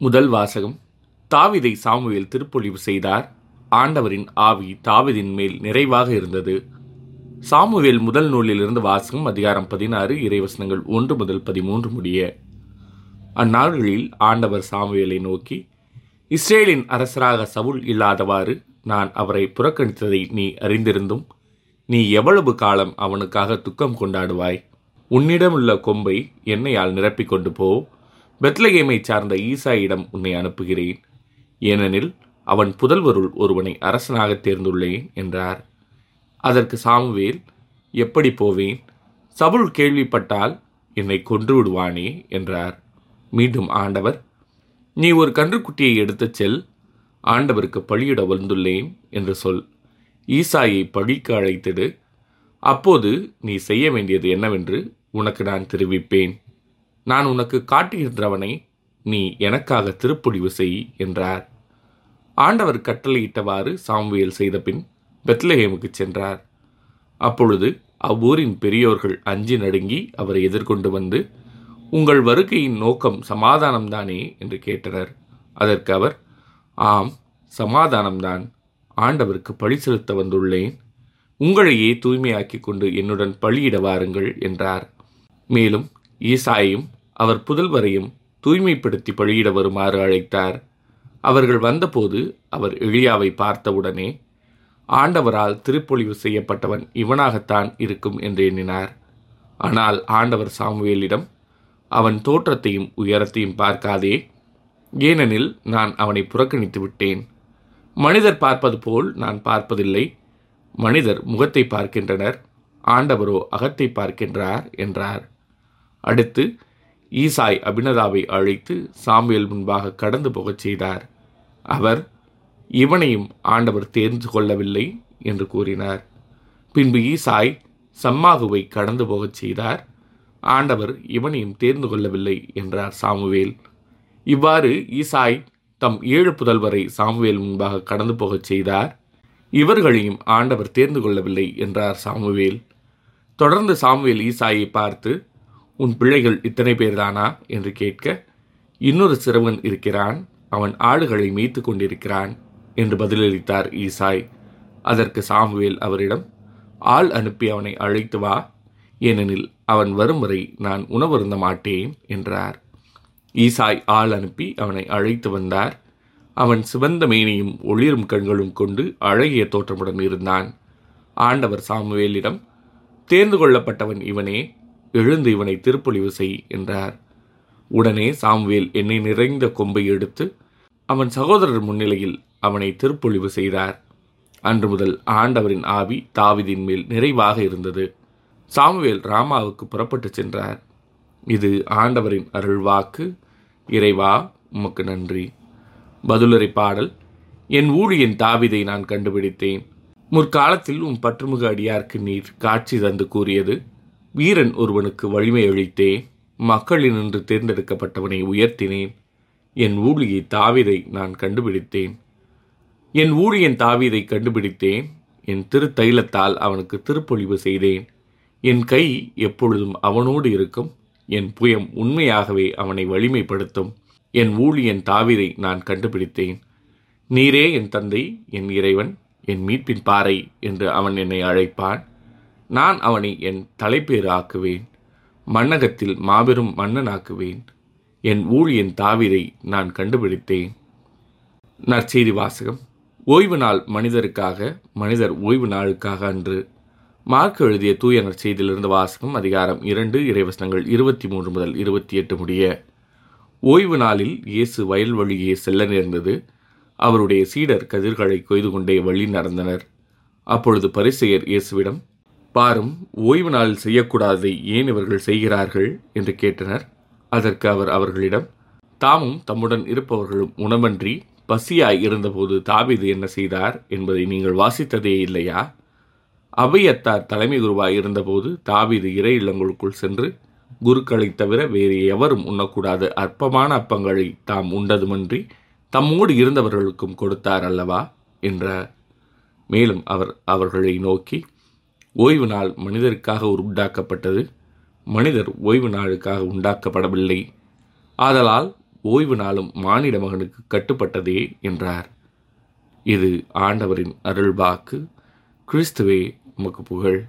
முதல் வாசகம். தாவிதை சாமுவேல் திருப்பொழிவு செய்தார். ஆண்டவரின் ஆவி தாவிதின் மேல் நிறைவாக இருந்தது. சாமுவேல் முதல் நூலிலிருந்து வாசகம் அதிகாரம் பதினாறு இறைவசனங்கள் ஒன்று முதல் பதிமூன்று முடிய. அந்நாள்களில் ஆண்டவர் சாமுவேலை நோக்கி இஸ்ரேலின் அரசராக சவுல் இல்லாதவாறு நான் அவரை புறக்கணித்ததை நீ அறிந்திருந்தும் நீ எவ்வளவு காலம் அவனுக்காக துக்கம் கொண்டாடுவாய்? உன்னிடமுள்ள கொம்பை எண்ணெயால் நிரப்பிக் கொண்டு போ. பெத்லகேமை சார்ந்த ஈசாயிடம் உன்னை அனுப்புகிறேன். ஏனெனில் அவன் புதல்வருள் ஒருவனை அரசனாக தேர்ந்துள்ளேன் என்றார். அதற்கு சாமுவேல் எப்படி போவேன்? சவுல் கேள்விப்பட்டால் என்னை கொன்று விடுவானே என்றார். மீண்டும் ஆண்டவர் நீ ஒரு கன்றுக்குட்டியை எடுத்துச் செல். ஆண்டவருக்கு பழியிட வந்துள்ளேன் என்று சொல். ஈசாயை பழிக்கு அழைத்திடு. அப்போது நீ செய்ய வேண்டியது என்னவென்று உனக்கு நான் தெரிவிப்பேன். நான் உனக்கு காட்டுகின்றவனை நீ எனக்காக திருப்பொழிவு செய் என்றார். ஆண்டவர் கட்டளையிட்டவாறு சாம்வேல் செய்தபின் பெத்லஹேமுக்கு சென்றார். அப்பொழுது அவ்வூரின் பெரியோர்கள் அஞ்சி நடுங்கி அவரை எதிர்கொண்டு வந்து உங்கள் வருகையின் நோக்கம் சமாதானம்தானே? என்று கேட்டனர். அதற்கு அவர் ஆம் சமாதானம்தான். ஆண்டவருக்கு பழி செலுத்த வந்துள்ளேன். உங்களையே தூய்மையாக்கிக் கொண்டு என்னுடன் பழியிட வாருங்கள் என்றார். மேலும் ஈசாயையும் அவர் புதல்வரையும் தூய்மைப்படுத்தி பழியிட வருமாறு அழைத்தார். அவர்கள் வந்தபோது அவர் எளியாவை பார்த்தவுடனே ஆண்டவரால் திருப்பொழிவு செய்யப்பட்டவன் இவனாகத்தான் இருக்கும் என்று எண்ணினார். ஆனால் ஆண்டவர் சாமுவேலிடம் அவன் தோற்றத்தையும் உயரத்தையும் பார்க்காதே ஏனெனில் நான் அவனை புறக்கணித்து விட்டேன். மனிதர் பார்ப்பது போல் நான் பார்ப்பதில்லை. மனிதர் முகத்தை பார்க்கின்றனர். ஆண்டவரோ அகத்தை பார்க்கின்றார் என்றார். அடுத்து ஈசாய் அபினதாவை அழைத்து சாமுவேல் முன்பாக கடந்து போகச் செய்தார். அவர் இவனையும் ஆண்டவர் தேர்ந்து கொள்ளவில்லை என்று கூறினார். பின்பு ஈசாய் சம்மாகுவை கடந்து போகச் செய்தார். ஆண்டவர் இவனையும் தேர்ந்து கொள்ளவில்லை என்றார் சாமுவேல். இவ்வாறு ஈசாய் தம் ஏழு புதல்வரை சாமுவேல் முன்பாக கடந்து போகச் செய்தார். இவர்களையும் ஆண்டவர் தேர்ந்து கொள்ளவில்லை என்றார் சாமுவேல். தொடர்ந்து சாமுவேல் ஈசாயை பார்த்து உன் பிள்ளைகள் இத்தனை பேர்தானா? என்று கேட்க இன்னொரு சிறுவன் இருக்கிறான். அவன் ஆடுகளை மேய்த்து கொண்டிருக்கிறான் என்று பதிலளித்தார் ஈசாய். அதற்கு சாமுவேல் அவரிடம் ஆள் அனுப்பி அவனை அழைத்து வா. ஏனெனில் அவன் வரும் வரை நான் உணவருந்த மாட்டேன் என்றார். ஈசாய் ஆள் அனுப்பி அவனை அழைத்து வந்தார். அவன் சிவந்த மேனியும் ஒளிரும் கண்களும் கொண்டு அழகிய தோற்றமுடன் இருந்தான். ஆண்டவர் சாமுவேலிடம் தேர்ந்து கொள்ளப்பட்டவன் இவனே. எழுந்து இவனை திருப்பொழிவு செய் என்றார். உடனே சாமுவேல் எண்ணெய் நிறைந்த கொம்பை எடுத்து அவன் சகோதரர் முன்னிலையில் அவனை திருப்பொழிவு செய்தார். அன்று முதல் ஆண்டவரின் ஆவி தாவிதின் மேல் நிறைவாக இருந்தது. சாமுவேல் ராமாவுக்கு புறப்பட்டு சென்றார். இது ஆண்டவரின் அருள்வாக்கு. இறைவா உமக்கு நன்றி. பதிலுரை பாடல். என் ஊழியன் தாவிதை நான் கண்டுபிடித்தேன். முற்காலத்தில் உன் பற்றுமுக அடியார்க்கு நீர் காட்சி தந்து கூறியது வீரன் ஒருவனுக்கு வலிமை அளித்தே மக்களினின்று தேர்ந்தெடுக்கப்பட்டவனை உயர்த்தினேன். என் ஊழியை தாவிதை நான் கண்டுபிடித்தேன். என் ஊழியன் தாவீதை கண்டுபிடித்தேன். என் திருத்தைலத்தால் அவனுக்கு திருப்பொழிவு செய்தேன். என் கை எப்பொழுதும் அவனோடு இருக்கும். என் புயம் உண்மையாகவே அவனை வலிமைப்படுத்தும். என் ஊழியன் தாவீதை நான் கண்டுபிடித்தேன். நீரே என் தந்தை என் இறைவன் என் மீட்பின் பாறை என்று அவன் என்னை அழைப்பான். நான் அவனை என் தலைப்பேராக்குவேன் மன்னகத்தில் மாபெரும் மன்னனாக்குவேன். என் ஊழியன் தாவிரை நான் கண்டுபிடித்தேன். நற்செய்தி வாசகம். ஓய்வு நாள் மனிதருக்காக மனிதர் ஓய்வு நாளுக்காக அன்று. மார்க் எழுதிய தூய நற்செய்தியிலிருந்து வாசகம் அதிகாரம் இரண்டு இறைவசனங்கள் இருபத்தி மூன்று முதல் இருபத்தி எட்டு முடிய. ஓய்வு நாளில் இயேசு வயல் வழியே செல்ல நேர்ந்தது. அவருடைய சீடர் கதிர்களை கொய்து கொண்டே வழி நடந்தனர். அப்பொழுது பரிசெயர் இயேசுவிடம் பாரும் ஓய்வு நாளில் செய்யக்கூடாததை ஏன் இவர்கள் செய்கிறார்கள்? என்று கேட்டனர். அதற்கு அவர் அவர்களிடம் தாமும் தம்முடன் இருப்பவர்களும் உணவன்றி பசியாய் இருந்தபோது தாவீது என்ன செய்தார் என்பதை நீங்கள் வாசித்ததே இல்லையா? அவையத்தார் தலைமை குருவாய் இருந்தபோது தாவீது இறை இல்லங்களுக்குள் சென்று குருக்களைத் தவிர வேறு எவரும் உண்ணக்கூடாத. அற்பமான அப்பங்களை தாம் உண்டதுமன்றி தம்மோடு இருந்தவர்களுக்கும் கொடுத்தார் அல்லவா? என்றார். மேலும் அவர் அவர்களை நோக்கி ஓய்வு நாள் மனிதருக்காக உண்டாக்கப்பட்டது. மனிதர் ஓய்வு நாளுக்காக உண்டாக்கப்படவில்லை. ஆதலால் ஓய்வு நாளும் மானிட மகனுக்கு கட்டுப்பட்டதே என்றார். இது ஆண்டவரின் அருள்வாக்கு. கிறிஸ்துவே உமக்கு புகழ்.